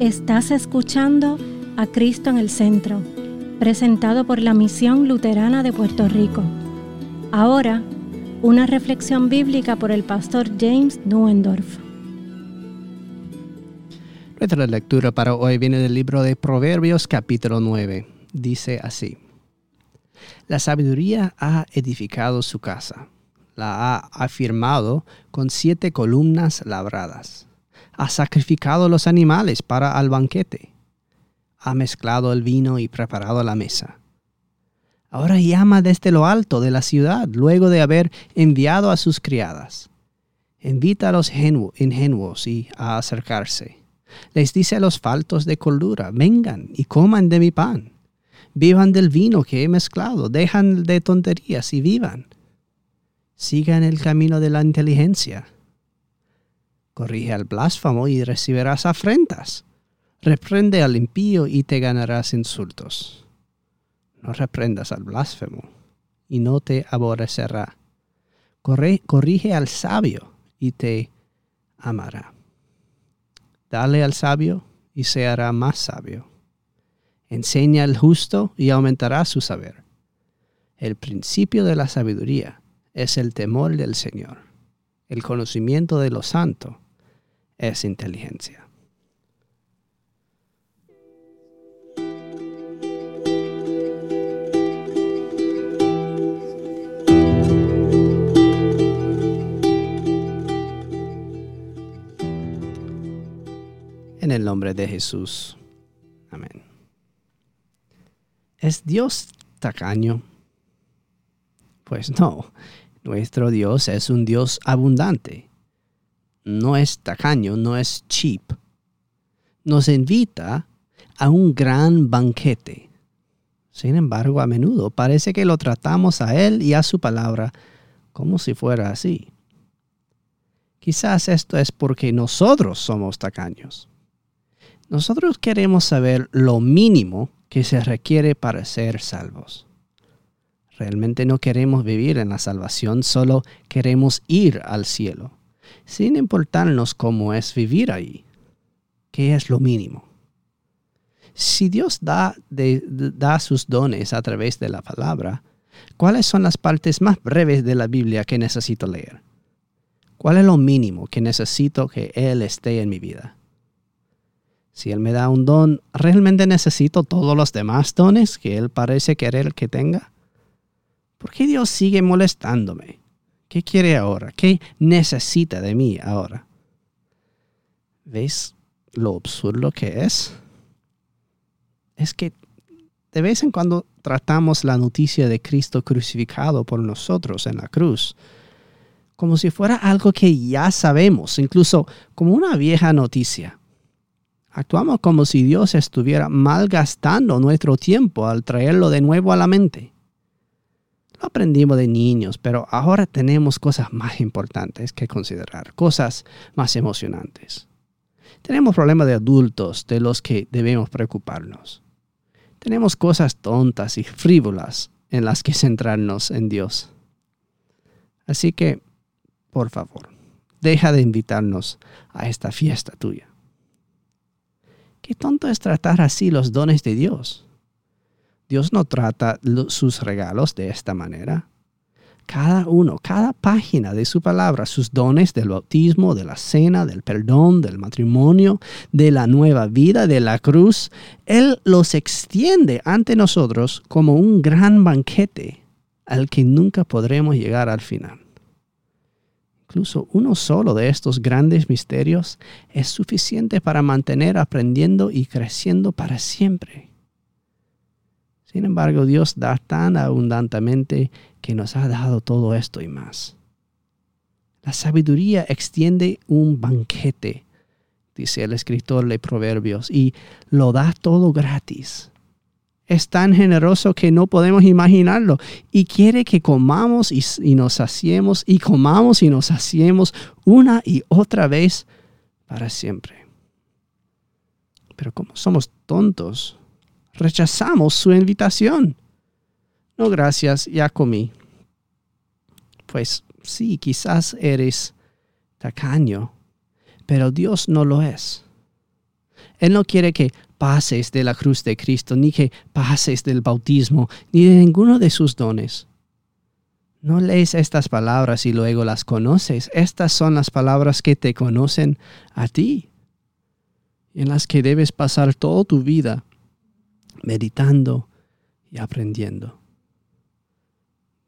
Estás escuchando a Cristo en el Centro, presentado por la Misión Luterana de Puerto Rico. Ahora, una reflexión bíblica por el pastor James Nuendorf. Nuestra lectura para hoy viene del libro de Proverbios capítulo 9. Dice así. La sabiduría ha edificado su casa, la ha afirmado con siete columnas labradas ha sacrificado los animales para el banquete, ha mezclado el vino y preparado la mesa. Ahora llama desde lo alto de la ciudad, luego de haber enviado a sus criadas. Invita a los ingenuos y a acercarse. Les dice a los faltos de cordura, vengan y coman de mi pan. Vivan del vino que he mezclado, dejan de tonterías y vivan. Sigan el camino de la inteligencia Corrige al blasfemo y recibirás afrentas. Reprende al impío y te ganarás insultos. No reprendas al blasfemo y no te aborrecerá. corrige al sabio y te amará. Dale al sabio y se hará más sabio. Enseña al justo y aumentará su saber. El principio de la sabiduría es el temor del Señor. El conocimiento de lo santo es inteligencia. En el nombre de Jesús. Amén. ¿Es Dios tacaño? Pues no, nuestro Dios es un Dios abundante no es tacaño, no es cheap. Nos invita a un gran banquete. Sin embargo, a menudo parece que lo tratamos a Él y a su palabra como si fuera así. Quizás esto es porque nosotros somos tacaños. Nosotros queremos saber lo mínimo que se requiere para ser salvos. Realmente no queremos vivir en la salvación, solo queremos ir al cielo sin importarnos cómo es vivir ahí, que es lo mínimo. Si Dios da, da sus dones a través de la palabra, ¿cuáles son las partes más breves de la Biblia que necesito leer? ¿Cuál es lo mínimo que necesito que Él esté en mi vida? Si Él me da un don, ¿realmente necesito todos los demás dones que Él parece querer que tenga? ¿Por qué Dios sigue molestándome? ¿Qué quiere ahora? ¿Qué necesita de mí ahora? ¿Ves lo absurdo que es? Es que de vez en cuando tratamos la noticia de Cristo crucificado por nosotros en la cruz como si fuera algo que ya sabemos, incluso como una vieja noticia. Actuamos como si Dios estuviera malgastando nuestro tiempo al traerlo de nuevo a la mente. Lo aprendimos de niños, pero ahora tenemos cosas más importantes que considerar, cosas más emocionantes. Tenemos problemas de adultos de los que debemos preocuparnos. Tenemos cosas tontas y frívolas en las que centrarnos en Dios. Así que, por favor, deja de invitarnos a esta fiesta tuya. Qué tonto es tratar así los dones de Dios. Dios no trata sus regalos de esta manera. Cada uno, cada página de su palabra, sus dones del bautismo, de la cena, del perdón, del matrimonio, de la nueva vida, de la cruz, Él los extiende ante nosotros como un gran banquete al que nunca podremos llegar al final. Incluso uno solo de estos grandes misterios es suficiente para mantener aprendiendo y creciendo para siempre. Sin embargo, Dios da tan abundantemente que nos ha dado todo esto y más. La sabiduría extiende un banquete, dice el escritor de Proverbios, y lo da todo gratis. Es tan generoso que no podemos imaginarlo y quiere que comamos y, nos saciemos y comamos y nos saciemos una y otra vez para siempre. Pero como somos tontos, rechazamos su invitación. No, gracias, ya comí. Pues sí, quizás eres tacaño, pero Dios no lo es. Él no quiere que pases de la cruz de Cristo, ni que pases del bautismo, ni de ninguno de sus dones. No lees estas palabras y luego las conoces. Estas son las palabras que te conocen a ti, en las que debes pasar toda tu vida meditando y aprendiendo.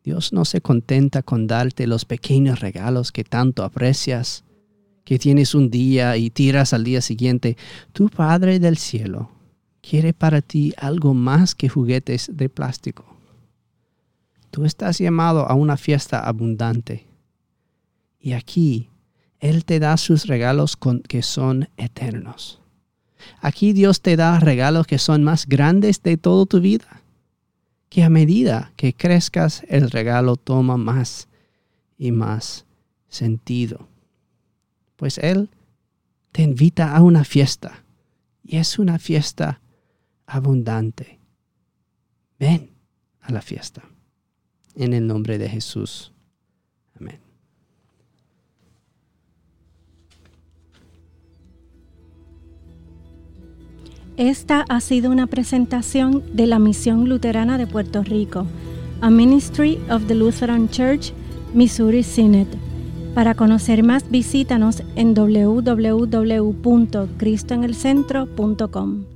Dios no se contenta con darte los pequeños regalos que tanto aprecias, que tienes un día y tiras al día siguiente. Tu Padre del cielo quiere para ti algo más que juguetes de plástico. Tú estás llamado a una fiesta abundante. Y aquí Él te da sus regalos que son eternos. Aquí Dios te da regalos que son más grandes de toda tu vida que a medida que crezcas el regalo toma más y más sentido. Pues Él te invita a una fiesta y es una fiesta abundante. Ven a la fiesta. En el nombre de Jesús. Amén. Esta ha sido una presentación de la Misión Luterana de Puerto Rico, a Ministry of the Lutheran Church, Missouri Synod. Para conocer más, visítanos en www.cristoenelcentro.com.